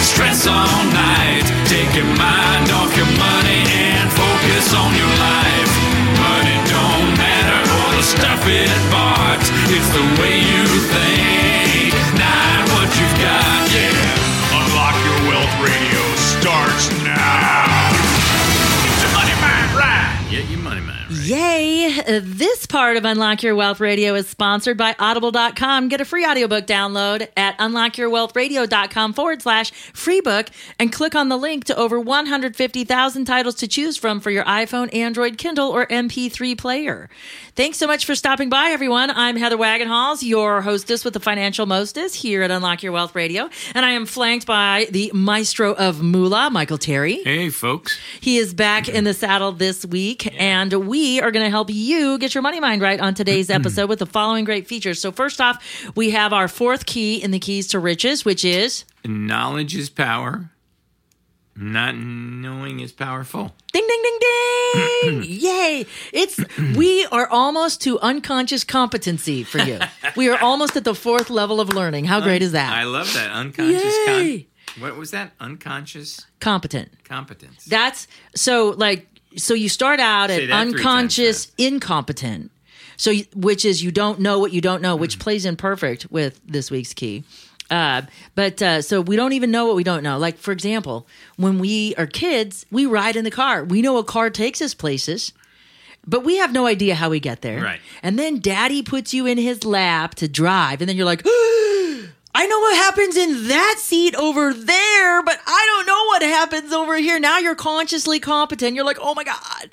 Stress all night. Take your mind off your money and focus on your life. Money don't matter or the stuff it bought. It's the way you think, Yay! This part of Unlock Your Wealth Radio is sponsored by Audible.com. Get a free audiobook download at unlockyourwealthradio.com forward slash free book and click on the link to over 150,000 titles to choose from for your iPhone, Android, Kindle, or MP3 player. Thanks so much for stopping by, everyone. I'm Heather Wagenhals, your hostess with the Financial Mostess here at Unlock Your Wealth Radio, and I am flanked by the maestro of moolah, Michael Terry. Hey, folks. He is back in the saddle this week, and we are going to help you get your money mind right on today's mm-hmm. episode with the following great features. So, first off, we have our fourth key in the keys to riches, which is Knowledge is power. Not knowing is powerful. ding, ding, ding, ding. Yay. It's, we are almost to unconscious competency for you. We are almost at the fourth level of learning. How great is that? I love that unconscious. Yay. what was that? Unconscious Competent. competence. That's so like so you start out Say at unconscious incompetent. So you- which is you don't know what you don't know, which plays in perfect with this week's key. Uh, but uh, so we don't even know what we don't know. Like for example, when we are kids, we ride in the car. We know a car takes us places. But we have no idea how we get there. Right. And then daddy puts you in his lap to drive, and then you're like, I know what happens in that seat over there, but I don't know what happens over here. Now you're consciously competent. You're like, oh my God.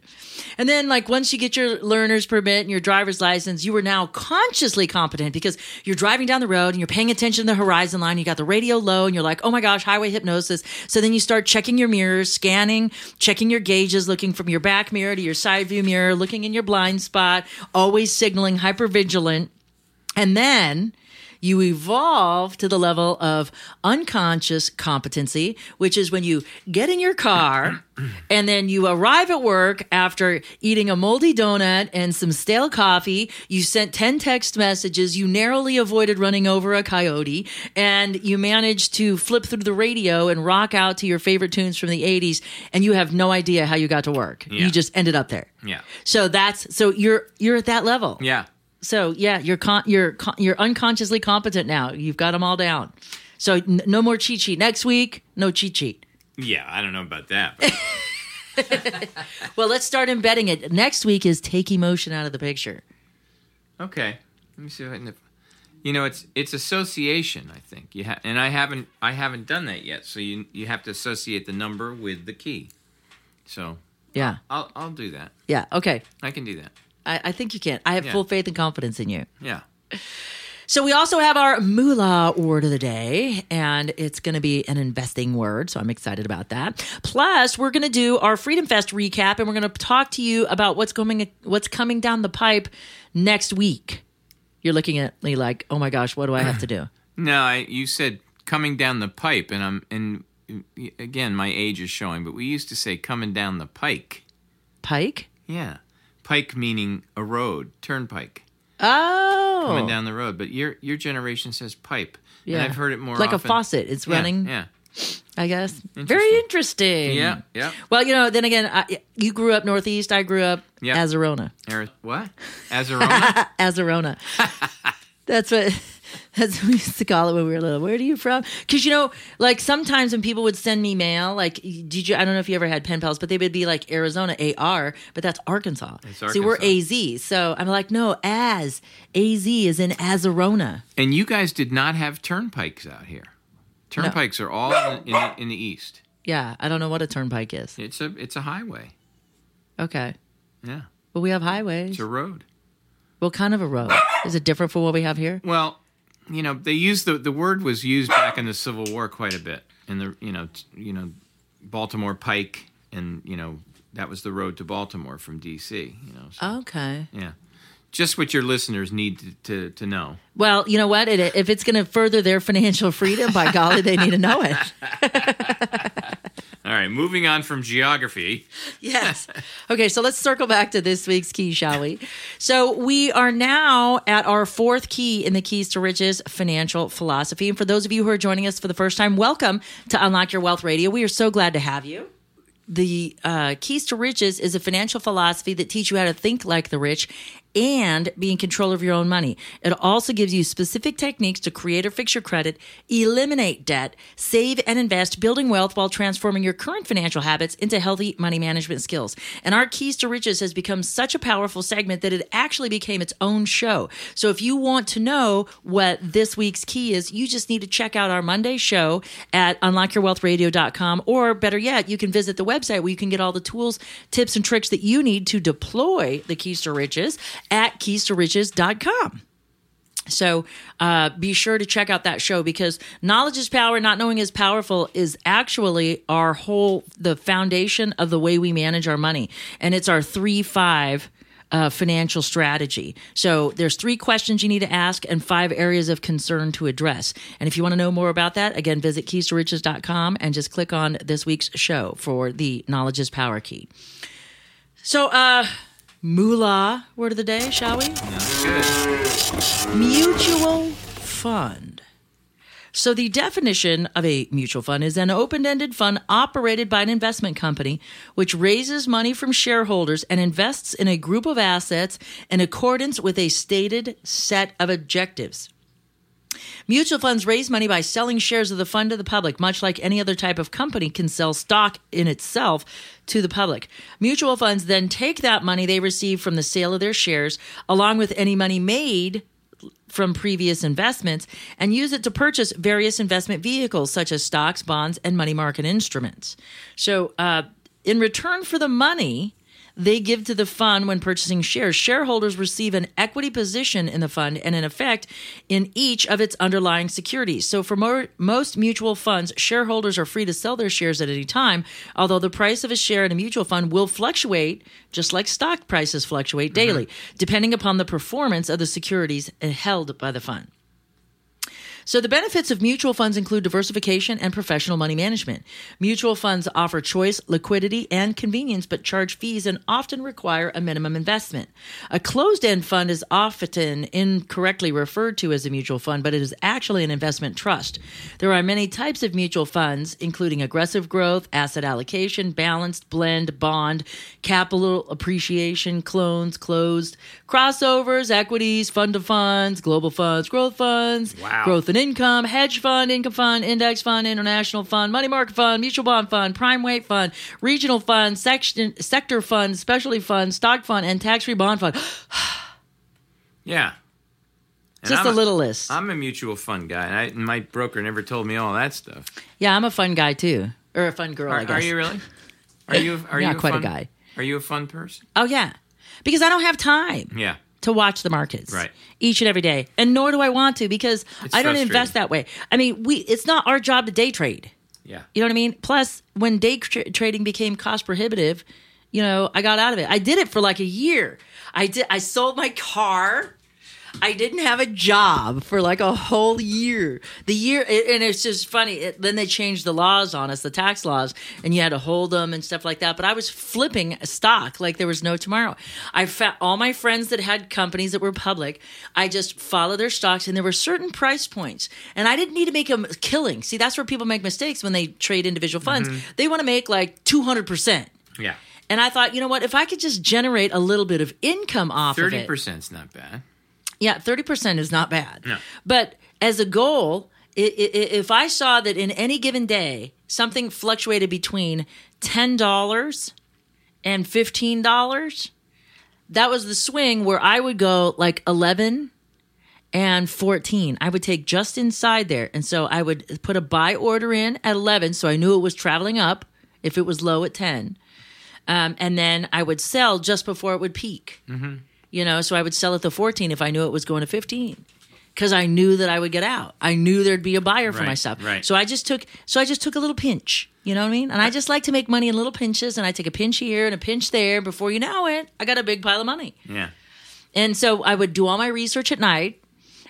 And then, like, once you get your learner's permit and your driver's license, you are now consciously competent because you're driving down the road and you're paying attention to the horizon line. You got the radio low and you're like, oh my gosh, highway hypnosis. So then you start checking your mirrors, scanning, checking your gauges, looking from your back mirror to your side view mirror, looking in your blind spot, always signaling hypervigilant. And then you evolve to the level of unconscious competency, which is when you get in your car and then you arrive at work after eating a moldy donut and some stale coffee. You sent 10 text messages. You narrowly avoided running over a coyote and you managed to flip through the radio and rock out to your favorite tunes from the 80s. And you have no idea how you got to work. Yeah. You just ended up there. Yeah. So that's so you're you're at that level. Yeah. So yeah, you're con- you're con- you're unconsciously competent now. You've got them all down. So n- no more cheat sheet next week. No cheat sheet. Yeah. I don't know about that. but- Well, let's start embedding it. Next week is take emotion out of the picture. okay. Let me see if I can. You know, it's it's association. I think you ha- and I haven't I haven't done that yet. So you you have to associate the number with the key. So Yeah, I'll I'll do that. yeah. Okay, I can do that. I, I think you can. I have Yeah. full faith and confidence in you. Yeah. So we also have our moolah word of the day, and it's going to be an investing word. So I'm excited about that. Plus, we're going to do our Freedom Fest recap, and we're going to talk to you about what's coming what's coming down the pipe next week. You're looking at me like, oh my gosh, what do I have to do? No, I, you said coming down the pipe, and I'm and again my age is showing, but we used to say coming down the pike. Pike? Yeah, pike meaning a road, turnpike, Oh, coming down the road. But your your generation says pipe. Yeah, and I've heard it more like a faucet. It's Yeah, running. Yeah, I guess. Very interesting. yeah, yeah. Well, you know, then again, I, you grew up northeast. I grew up Yeah. Azarona. Ari- what? Azarona? Azarona. that's what that's what we used to call it when we were little. Where are you from? Because you know, like sometimes when people would send me mail, like did you? I don't know if you ever had pen pals, but they would be like Arizona AR, but that's Arkansas. It's See, we're AZ, so I'm like, no, as AZ is in Azarona. and you guys did not have turnpikes out here. Turnpikes are all in, the, in, the, in the east. Yeah, I don't know what a turnpike is. It's a it's a highway. Okay, Yeah, well we have highways. it's a road. What kind of a road? Is it different from what we have here? Well, you know, they used the the word was used back in the Civil War quite a bit. In the you know t- you know, Baltimore Pike, and you know that was the road to Baltimore from D.C. You know, so, Okay. yeah, just what your listeners need to to, to know. Well, you know what? It, if it's going to further their financial freedom, by golly, they need to know it. All right, moving on from geography. Yes. Okay, so let's circle back to this week's key, shall we? So we are now at our fourth key in the Keys to Riches financial philosophy. And for those of you who are joining us for the first time, welcome to Unlock Your Wealth Radio. We are so glad to have you. The uh, Keys to Riches is a financial philosophy that teaches you how to think like the rich and be in control of your own money. It also gives you specific techniques to create or fix your credit, eliminate debt, save and invest, building wealth while transforming your current financial habits into healthy money management skills. And our Keys to Riches has become such a powerful segment that it actually became its own show. So if you want to know what this week's key is, you just need to check out our Monday show at unlockyourwealthradio.com or better yet, you can visit the website where you can get all the tools, tips and tricks that you need to deploy the Keys to Riches at keys-to-riches.com. So uh, be sure to check out that show because knowledge is power. Not knowing is powerful is actually our whole the foundation of the way we manage our money, and it's our three five. Uh, financial strategy. So there's three questions you need to ask and five areas of concern to address. And if you want to know more about that, again, visit keys to riches.com and just click on this week's show for the knowledge is power key. So, uh, moolah word of the day, shall we? Mutual fund. So, the definition of a mutual fund is an open ended fund operated by an investment company which raises money from shareholders and invests in a group of assets in accordance with a stated set of objectives. Mutual funds raise money by selling shares of the fund to the public, much like any other type of company can sell stock in itself to the public. Mutual funds then take that money they receive from the sale of their shares, along with any money made from previous investments, and use it to purchase various investment vehicles such as stocks, bonds, and money market instruments. So, uh, in return for the money, they give to the fund when purchasing shares. Shareholders receive an equity position in the fund and, in effect, in each of its underlying securities. So, for more, most mutual funds, shareholders are free to sell their shares at any time, although the price of a share in a mutual fund will fluctuate, just like stock prices fluctuate mm-hmm. daily, depending upon the performance of the securities held by the fund. So, the benefits of mutual funds include diversification and professional money management. Mutual funds offer choice, liquidity, and convenience, but charge fees and often require a minimum investment. A closed end fund is often incorrectly referred to as a mutual fund, but it is actually an investment trust. There are many types of mutual funds, including aggressive growth, asset allocation, balanced, blend, bond, capital appreciation, clones, closed, crossovers, equities, fund of funds, global funds, growth funds, Wow. growth and income, hedge fund, income fund, index fund, international fund, money market fund, mutual bond fund, prime weight fund, regional fund, section, sector fund, specialty fund, stock fund, and tax free bond fund. Yeah. And Just I'm a little list. I'm a mutual fund guy, and, I, and my broker never told me all that stuff. yeah, I'm a fun guy too, or a fun girl. Are, I guess. are you really? Are you? Are Yeah, you quite a guy. Are you a fun person? Oh yeah, because I don't have time. Yeah. To watch the markets Right. each and every day. And nor do i want to because It's i don't invest that way. I mean we it's not our job to day trade. Yeah. you know what i mean? Plus when day tra- trading became cost prohibitive you know i got out of it. I did it for like a year. I did i sold my car I didn't have a job for like a whole year. The year, and it's just funny. It, then they changed the laws on us, the tax laws, and you had to hold them and stuff like that. But I was flipping stock like there was no tomorrow. I found all my friends that had companies that were public. I just followed their stocks, and there were certain price points, and I didn't need to make a killing. See, that's where people make mistakes when they trade individual funds. Mm-hmm. They want to make like two hundred percent. Yeah. And I thought, you know what? If I could just generate a little bit of income off of Thirty it, percent's not bad. Yeah, thirty percent is not bad. No. But as a goal, if I saw that in any given day something fluctuated between ten dollars and fifteen dollars, that was the swing where I would go like eleven and 14 i would take just inside there. And so i would put a buy order in at 11 so i knew it was traveling up if it was low at 10 um, and then i would sell just before it would peak you know so i would sell at the 14 if i knew it was going to 15 because I knew that I would get out. I knew there'd be a buyer for Right, my stuff. right. So I just took so I just took a little pinch. You know what I mean? And I just like to make money in little pinches, and I take a pinch here and a pinch there. Before you know it, I got a big pile of money. Yeah. And so I would do all my research at night.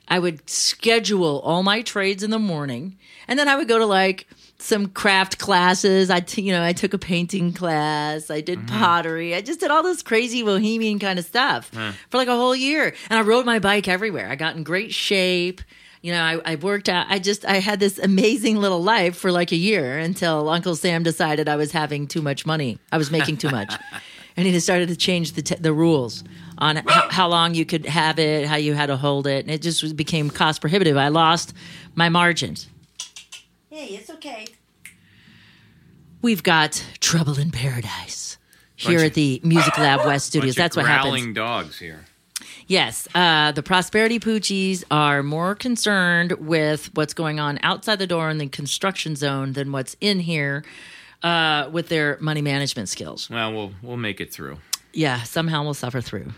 I would schedule all my trades in the morning, and then I would go to like some craft classes. I, t- you know, I took a painting class. I did mm-hmm. pottery. I just did all this crazy bohemian kind of stuff for like a whole year. And I rode my bike everywhere. I got in great shape. You know, I, I worked out. I just I had this amazing little life for like a year until Uncle Sam decided I was having too much money. I was making too much, and he started to change the t- the rules on how, how long you could have it, how you had to hold it, and it just became cost prohibitive. I lost my margins. Hey, it's okay. We've got trouble in paradise here Bunch at the Music Lab West Studios. Bunch of That's what happens. growling dogs here. Yes, uh, the prosperity poochies are more concerned with what's going on outside the door in the construction zone than what's in here uh, with their money management skills. Well, we'll we'll make it through. Yeah, somehow we'll suffer through.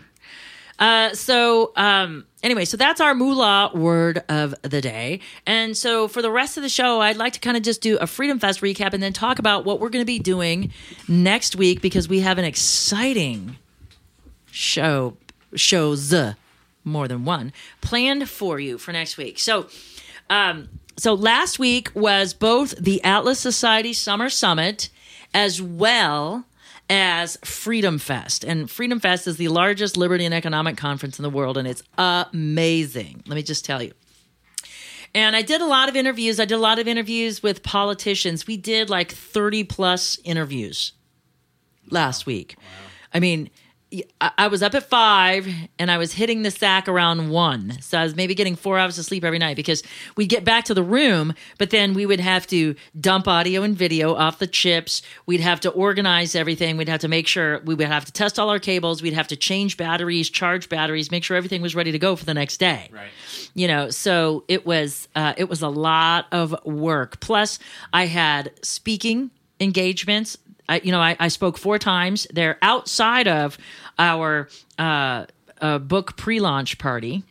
Uh, so um, anyway, so that's our moolah word of the day. And so for the rest of the show, I'd like to kind of just do a Freedom Fest recap and then talk about what we're going to be doing next week because we have an exciting show shows more than one planned for you for next week. So um so last week was both the Atlas Society Summer Summit as well as Freedom Fest. And Freedom Fest is the largest liberty and economic conference in the world and it's amazing. Let me just tell you. And I did a lot of interviews. I did a lot of interviews with politicians. We did like 30 plus interviews last week. I mean, I I was up at five and I was hitting the sack around one. So I was maybe getting four hours of sleep every night because we'd get back to the room, but then we would have to dump audio and video off the chips. We'd have to organize everything. We'd have to make sure we would have to test all our cables. We'd have to change batteries, charge batteries, make sure everything was ready to go for the next day Right. you know so it was uh, it was a lot of work plus i had speaking engagements I, you know I, I spoke four times they're outside of our uh, uh, book pre-launch party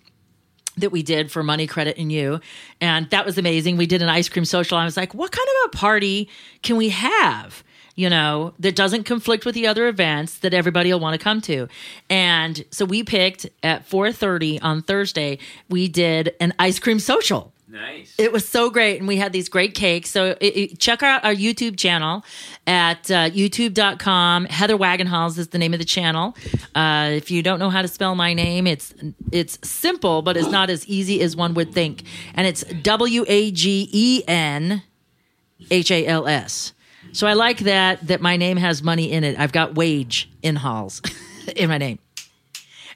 that we did for Money, Credit, and You. And that was amazing. We did an ice cream social. I was like, what kind of a party can we have? You know, that doesn't conflict with the other events that everybody will want to come to. And so we picked at 4:30 on Thursday, we did an ice cream social. Nice. It was so great, and we had these great cakes. So it, it- check out our YouTube channel at uh, youtube.com. Heather Wagenhals is the name of the channel. Uh, if you don't know how to spell my name, it's it's simple, but it's not as easy as one would think. And it's W A G E N H A L S. So I like that that my name has money in it. I've got wage in halls in my name.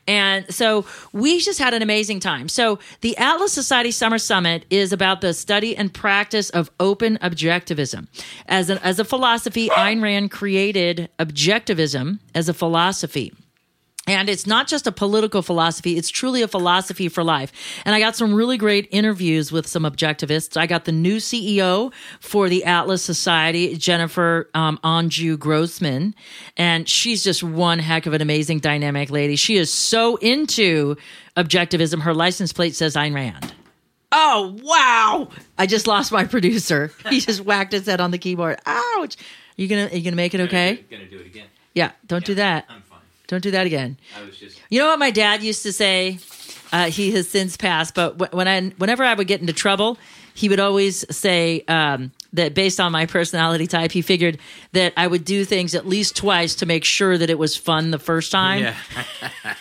And so we just had an amazing time. So the Atlas Society Summer Summit is about the study and practice of open objectivism. As, an, as a philosophy, Ayn Rand created objectivism as a philosophy. And it's not just a political philosophy, it's truly a philosophy for life. And I got some really great interviews with some objectivists. I got the new CEO for the Atlas Society, Jennifer um, Anju Grossman. And she's just one heck of an amazing dynamic lady. She is so into objectivism. Her license plate says Ayn Rand. Oh, wow. I just lost my producer. He just whacked his head on the keyboard. Ouch. You gonna you gonna make it okay? Gonna do it again. Yeah, don't do that. I'm fine. Don't do that again. I was just. You know what my dad used to say? Uh, he has since passed, but wh- when I, whenever I would get into trouble, he would always say um, that based on my personality type, he figured that I would do things at least twice to make sure that it was fun the first time. Yeah.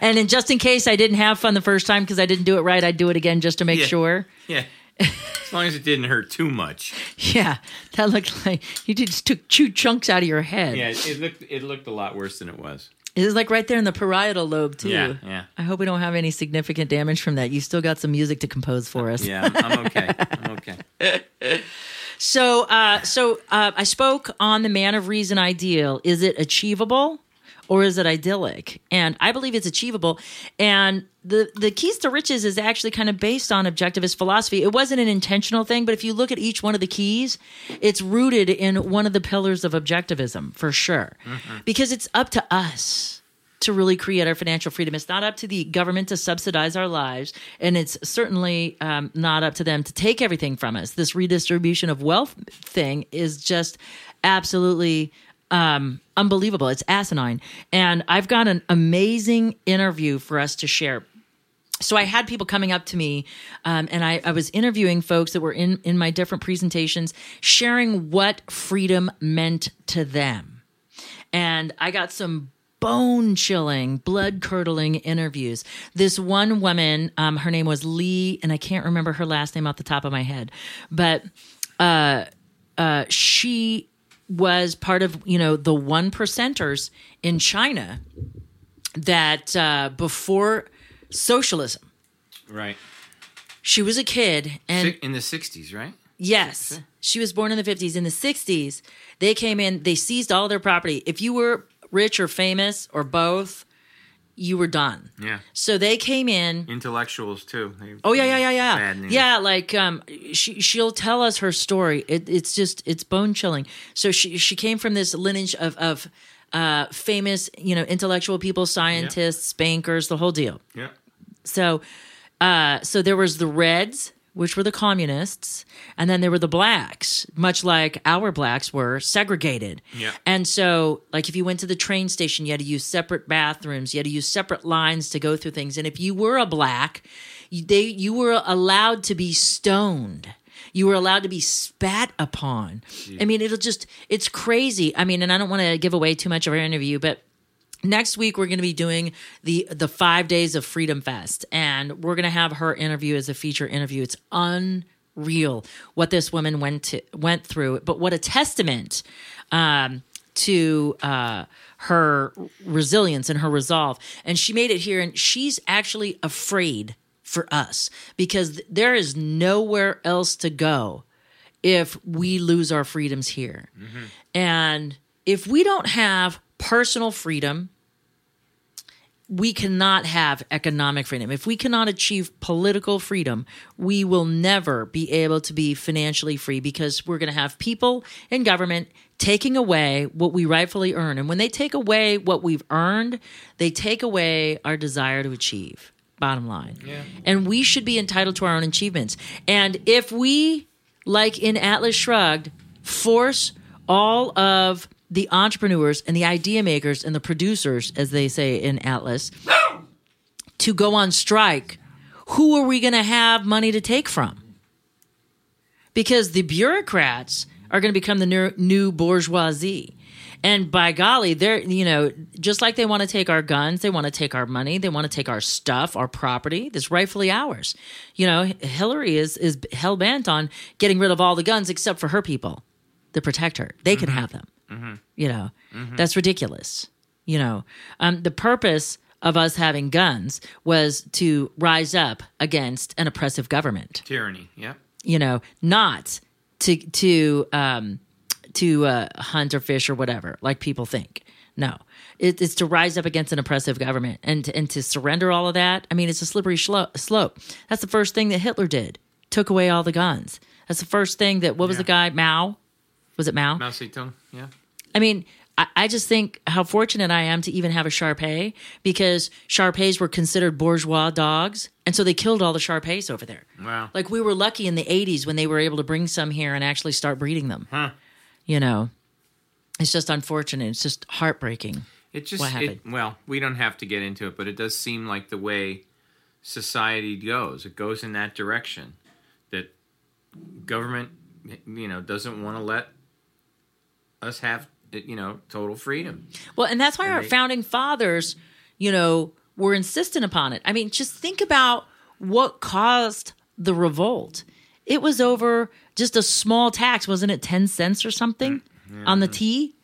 And then just in case I didn't have fun the first time because I didn't do it right, I'd do it again just to make Yeah. sure. Yeah. As long as it didn't hurt too much. Yeah, that looked like you just took two chunks out of your head. Yeah, it looked it looked a lot worse than it was. It was like right there in the parietal lobe too. Yeah, yeah. I hope we don't have any significant damage from that. You still got some music to compose for us. Yeah, I'm, I'm okay. I'm okay. So, uh, so uh, I spoke on the man of reason ideal. Is it achievable, or is it idyllic? And I believe it's achievable. And the the keys to riches is actually kind of based on objectivist philosophy. It wasn't an intentional thing, but if you look at each one of the keys, it's rooted in one of the pillars of objectivism for sure, because it's up to us to really create our financial freedom. It's not up to the government to subsidize our lives, and it's certainly um, not up to them to take everything from us. This redistribution of wealth thing is just absolutely um, unbelievable. It's asinine. And I've got an amazing interview for us to share so I had people coming up to me, um, and I, I was interviewing folks that were in in my different presentations, sharing what freedom meant to them, and I got some bone chilling, blood curdling interviews. This one woman, um, her name was Lee, and I can't remember her last name off the top of my head, but uh, uh, she was part of you know the one percenters in China that uh, before socialism. Right. She was a kid, and in the 60s, right? yes, she was born in the 50s. In the 60s, they came in, they seized all their property. If you were rich or famous or both, you were done. Yeah. So they came in. Intellectuals, too. They- Oh yeah, yeah, yeah, yeah, yeah. Like um, she she'll tell us her story. It, it's just it's bone chilling. So she she came from this lineage of of uh, famous you know intellectual people, scientists, bankers, the whole deal. Yeah. So, uh, so there was the Reds, which were the communists, and then there were the blacks, much like our blacks were segregated. Yeah. And so, like if you went to the train station, you had to use separate bathrooms, you had to use separate lines to go through things. And if you were a black, you, they you were allowed to be stoned. You were allowed to be spat upon. I mean, it'll just, it's crazy. I mean, and I don't want to give away too much of our interview, but next week we're going to be doing the the five days of freedom fest and we're going to have her interview as a feature interview. It's unreal what this woman went to went through but what a testament um to uh her resilience and her resolve. And she made it here and she's actually afraid for us because th- there is nowhere else to go if we lose our freedoms here. And if we don't have personal freedom, we cannot have economic freedom. If we cannot achieve political freedom, we will never be able to be financially free because we're going to have people in government taking away what we rightfully earn. And when they take away what we've earned, they take away our desire to achieve. Bottom line. And we should be entitled to our own achievements. And if we, like in Atlas Shrugged, force all of the entrepreneurs and the idea makers and the producers, as they say in Atlas, to go on strike, who are we going to have money to take from? Because the bureaucrats are going to become the new, bourgeoisie. And by golly, they're, you know, just like they want to take our guns, they want to take our money, they want to take our stuff, our property that's rightfully ours. You know, Hillary is, is hell bent on getting rid of all the guns except for her people that protect her. They can mm-hmm. have them. You know, that's ridiculous. You know, um, the purpose of us having guns was to rise up against an oppressive government Tyranny. Yeah. you know, not to to um, to uh, hunt or fish or whatever, like people think. No, it, it's to rise up against an oppressive government and to, and to surrender all of that. I mean, it's a slippery shlo- slope. That's the first thing that Hitler did. Took away all the guns. That's the first thing that. What was Yeah. the guy Mao? Was it Mao? Mao Zedong. Yeah. I mean, I, I just think how fortunate I am to even have a Shar-Pei because Shar-Peis were considered bourgeois dogs, and so they killed all the Shar-Peis over there. Wow. Like we were lucky in the 80s when they were able to bring some here and actually start breeding them. Huh. You know, it's just unfortunate. It's just heartbreaking. It just What it, well, we don't have to get into it, but it does seem like the way society goes. It goes in that direction that government, you know, doesn't want to let us have, you know, total freedom. Well, and that's why And our they- founding fathers, you know, were insistent upon it. I mean, just think about what caused the revolt. It was over just a small tax, wasn't it 10 cents or something mm-hmm. on the tea?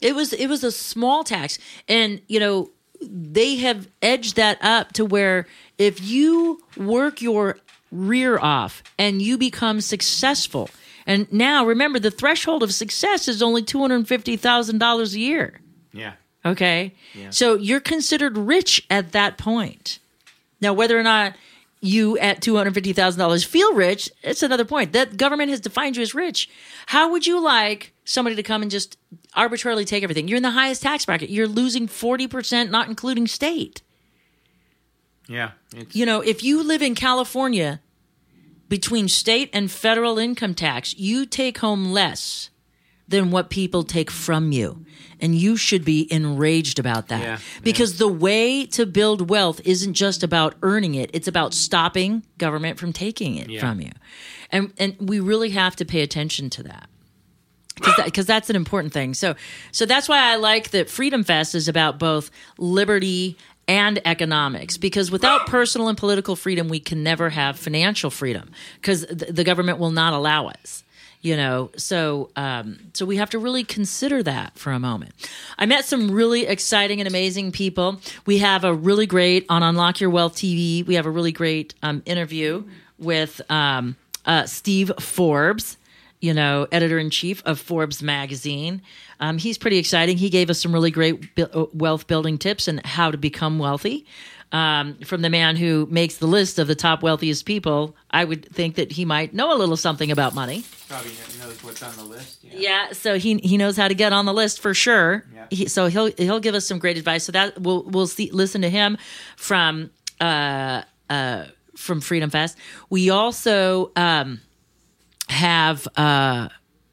It was it was a small tax. And, you know, they have edged that up to where if you work your rear off and you become successful, and now remember the threshold of success is only $250,000 a year. Yeah. Okay. Yeah. So you're considered rich at that point. Now, whether or not you at $250,000 feel rich, it's another point. That government has defined you as rich. How would you like somebody to come and just arbitrarily take everything? You're in the highest tax bracket. You're losing 40%, not including state. Yeah. It's, You know, if you live in California, between state and federal income tax, you take home less than what people take from you. And you should be enraged about that. Yeah, because the way to build wealth isn't just about earning it, it's about stopping government from taking it Yeah. from you. And and we really have to pay attention to that. Because that's an important thing. So, so that's why I like that Freedom Fest is about both liberty and economics. Because without personal and political freedom, we can never have financial freedom. Because the, the government will not allow us. You know, so um, so we have to really consider that for a moment. I met some really exciting and amazing people. We have a really great on Unlock Your Wealth TV. We have a really great um, interview with um, uh, Steve Forbes you know, editor in chief of Forbes magazine. Um, he's pretty exciting. He gave us some really great uh, wealth building tips and how to become wealthy. Um, from the man who makes the list of the top wealthiest people, I would think that he might know a little something about money. probably knows what's on the list. Yeah. Yeah, so he he knows how to get on the list for sure. Yeah. He, so he'll he'll give us some great advice. So that we'll we'll see listen to him from uh uh from Freedom Fest. We also um have uh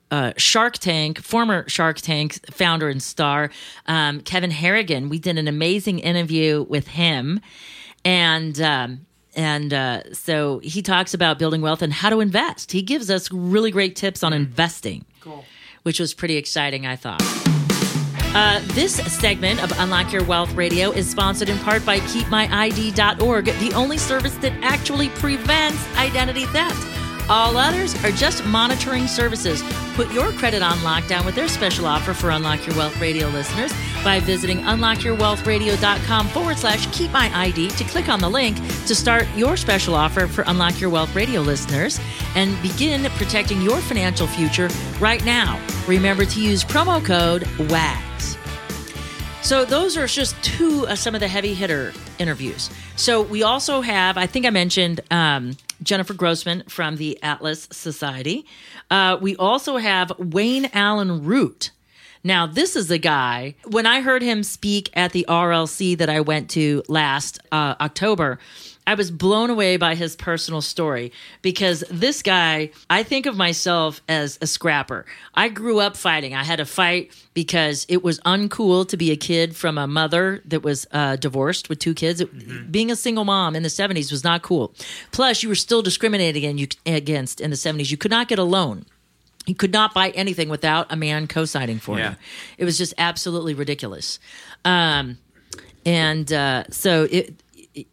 uh, Shark Tank, former Shark Tank founder and star, um, Kevin Harrington. We did an amazing interview with him, and um, and uh, so he talks about building wealth and how to invest. He gives us really great tips on investing Cool. which was pretty exciting, I thought. Uh, this segment of Unlock Your Wealth Radio is sponsored in part by KeepMyID.org, the only service that actually prevents identity theft. All others are just monitoring services. Put your credit on lockdown with their special offer for Unlock Your Wealth Radio listeners by visiting unlockyourwealthradio.com forward slash keep my ID to click on the link to start your special offer for Unlock Your Wealth Radio listeners and begin protecting your financial future right now. Remember to use promo code WAGS. So those are just two of some of the heavy hitter interviews. So we also have, I think I mentioned um, Jennifer Grossman from the Atlas Society. Uh, we also have Wayne Allen Root. Now, this is a guy, when I heard him speak at the RLC that I went to last uh, October, I was blown away by his personal story because this guy, I think of myself as a scrapper. I grew up fighting. I had to fight because it was uncool to be a kid from a mother that was uh, divorced with two kids. It- Being a single mom in the 70s was not cool. Plus, you were still discriminated against- against in the 70s. You could not get a loan. You could not buy anything without a man co-signing for Yeah. you. It was just absolutely ridiculous. Um, and uh, so it,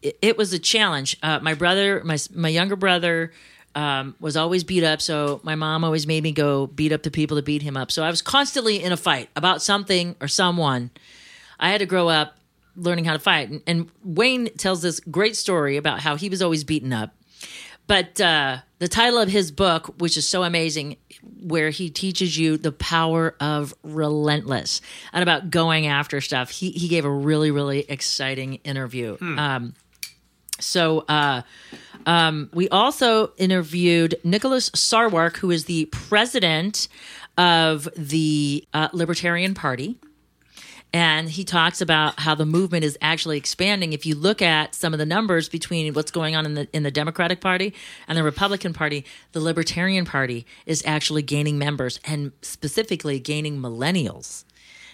it it was a challenge. Uh, my brother, my my younger brother, um, was always beat up. So my mom always made me go beat up the people to beat him up. So I was constantly in a fight about something or someone. I had to grow up learning how to fight. And, and Wayne tells this great story about how he was always beaten up. But uh, the title of his book, which is so amazing, where he teaches you the power of relentless and about going after stuff, he, he gave a really, really exciting interview. Um, so uh, um, we also interviewed Nicholas Sarwark, who is the president of the uh, Libertarian Party and he talks about how the movement is actually expanding. If you look at some of the numbers between what's going on in the in the Democratic Party and the Republican Party, the Libertarian Party is actually gaining members and specifically gaining millennials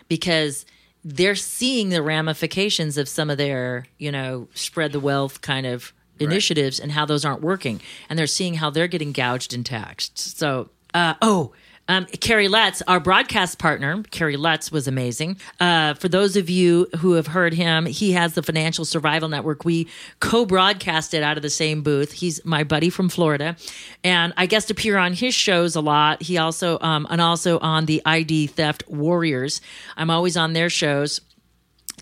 because they're seeing the ramifications of some of their, you know, spread the wealth kind of initiatives and how those aren't working. And they're seeing how they're getting gouged and taxed. So, uh, oh, um, Kerry Lutz, our broadcast partner, Kerry Lutz was amazing. Uh, for those of you who have heard him, he has the Financial Survival Network. We co-broadcasted out of the same booth. He's my buddy from Florida, and I guest appear on his shows a lot. He also um, and also on the ID Theft Warriors. I'm always on their shows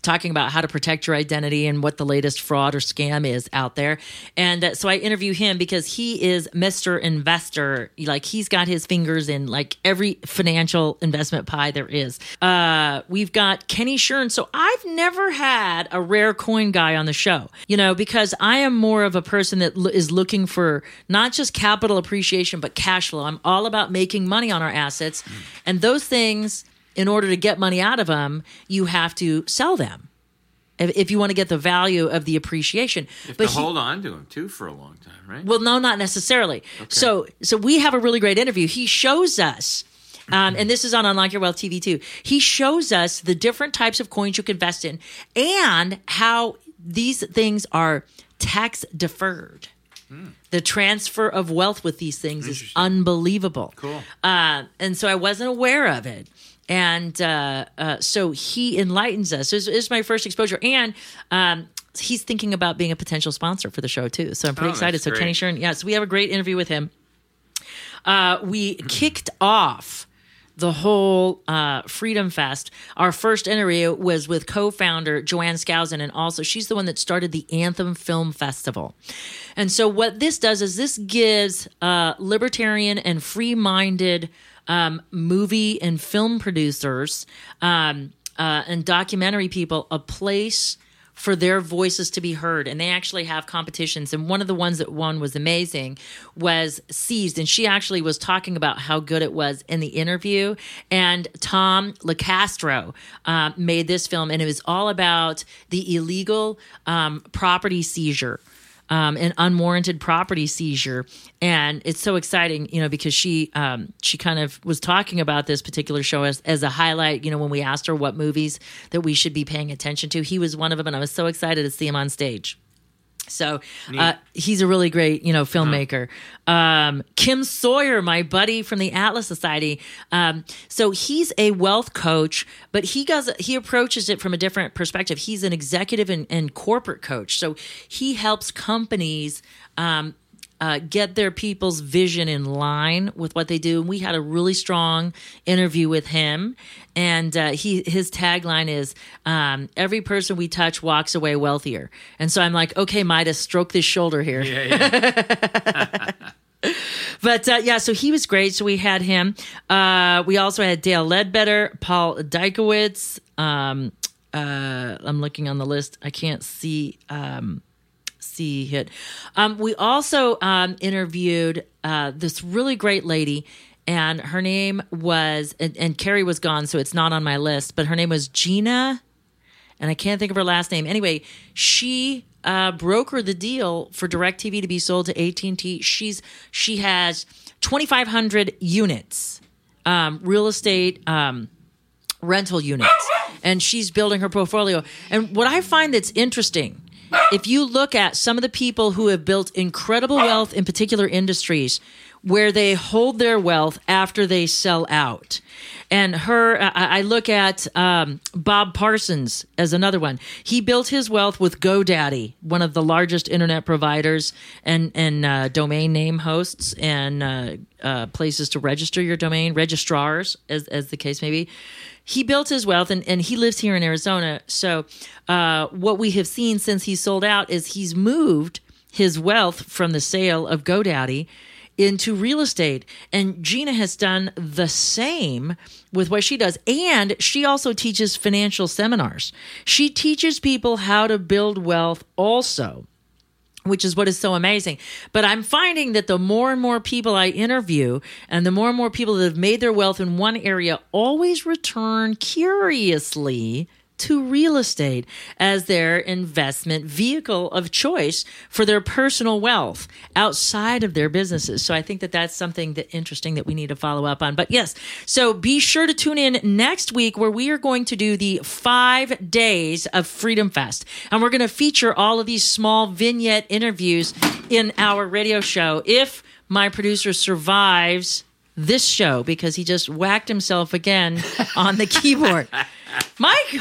talking about how to protect your identity and what the latest fraud or scam is out there. And uh, so I interview him because he is Mr. Investor. Like he's got his fingers in like every financial investment pie there is. Uh, we've got Kenny Shern. So I've never had a rare coin guy on the show, you know, because I am more of a person that l- is looking for not just capital appreciation, but cash flow. I'm all about making money on our assets. And those things, in order to get money out of them, you have to sell them if, if you want to get the value of the appreciation. You have but to he- hold on to them too for a long time, right? well, no, not necessarily. So, so we have a really great interview. He shows us, um, and this is on Unlock Your Wealth TV too. He shows us the different types of coins you can invest in, and how these things are tax deferred. The transfer of wealth with these things is unbelievable. Cool. Uh, and so I wasn't aware of it. And uh, uh, so he enlightens us. This is my first exposure. And um, he's thinking about being a potential sponsor for the show, too. So I'm pretty Oh, excited. So Kenny great. Shern, yeah, so we have a great interview with him. Uh, we kicked off the whole uh, Freedom Fest. Our first interview was with co-founder Jo Ann Skousen, and also she's the one that started the Anthem Film Festival. And so what this does is this gives uh, libertarian and free-minded um, movie and film producers um, uh, and documentary people a place for their voices to be heard. And they actually have competitions. And one of the ones that won was amazing was Seized. And she actually was talking about how good it was in the interview. And Tom LaCastro uh, made this film, and it was all about the illegal um, property seizure. Um, an unwarranted property seizure, and it's so exciting, you know, because she um, she kind of was talking about this particular show as, as a highlight. You know, when we asked her what movies that we should be paying attention to, he was one of them, and I was so excited to see him on stage. So uh, he's a really great, you know, filmmaker. Um, Kim Sawyer, my buddy from the Atlas Society. Um, so he's a wealth coach, but he does he approaches it from a different perspective. He's an executive and, and corporate coach. So he helps companies. Um, uh, get their people's vision in line with what they do. And we had a really strong interview with him, and uh, he his tagline is um, "Every person we touch walks away wealthier." And so I'm like, okay, Midas, stroke this shoulder here. yeah, yeah. But uh, yeah, so he was great. So we had him. Uh, we also had Dale Ledbetter, Paul Dykowitz. Um, uh, I'm looking on the list. I can't see um, see it. Um, we also um, interviewed uh, this really great lady. And her name was, and, and Kerry was gone, so it's not on my list, but her name was Gina and I can't think of her last name. Anyway, she uh, brokered the deal for DirecTV to be sold to AT and T. She's she has twenty five hundred units, um, real estate um, rental units, and she's building her portfolio. And what I find that's interesting, if you look at some of the people who have built incredible wealth in particular industries, where they hold their wealth after they sell out. And her, I, I look at um, Bob Parsons as another one. He built his wealth with GoDaddy, one of the largest internet providers and and uh, domain name hosts and uh, uh, places to register your domain, registrars, as as the case may be. He built his wealth, and, and he lives here in Arizona. So, uh, what we have seen since he sold out is he's moved his wealth from the sale of GoDaddy into real estate. And Gina has done the same with what she does. And she also teaches financial seminars. She teaches people how to build wealth also. Which is what is so amazing. But I'm finding that the more and more people I interview and the more and more people that have made their wealth in one area always return curiously to real estate as their investment vehicle of choice for their personal wealth outside of their businesses. So I think that that's something that interesting that we need to follow up on. But yes, so be sure to tune in next week where we are going to do the five days of Freedom Fest. And we're going to feature all of these small vignette interviews in our radio show. If my producer survives this show because he just whacked himself again on the keyboard. Michael,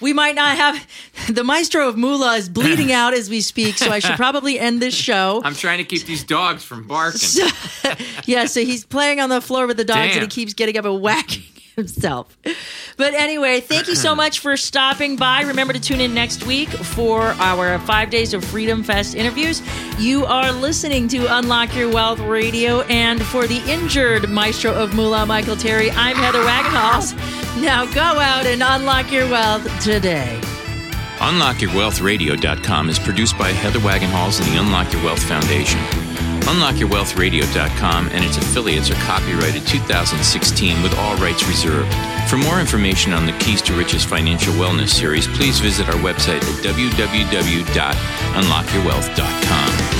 we might not have the maestro of Moolah is bleeding out as we speak, so I should probably end this show. I'm trying to keep these dogs from barking. yeah, so he's playing on the floor with the dogs and he keeps getting up and whacking himself. But anyway, thank you so much for stopping by. Remember to tune in next week for our five days of Freedom Fest interviews. You are listening to Unlock Your Wealth Radio, and for the injured maestro of Moolah, Michael Terry, I'm Heather Wagenhals. Now go out and unlock your wealth today. UnlockYourWealthRadio.com is produced by Heather Wagenhals and the Unlock Your Wealth Foundation. UnlockYourWealthRadio.com and its affiliates are copyrighted 2016 with all rights reserved. For more information on the Keys to Riches Financial Wellness series, please visit our website at www.unlockyourwealth.com.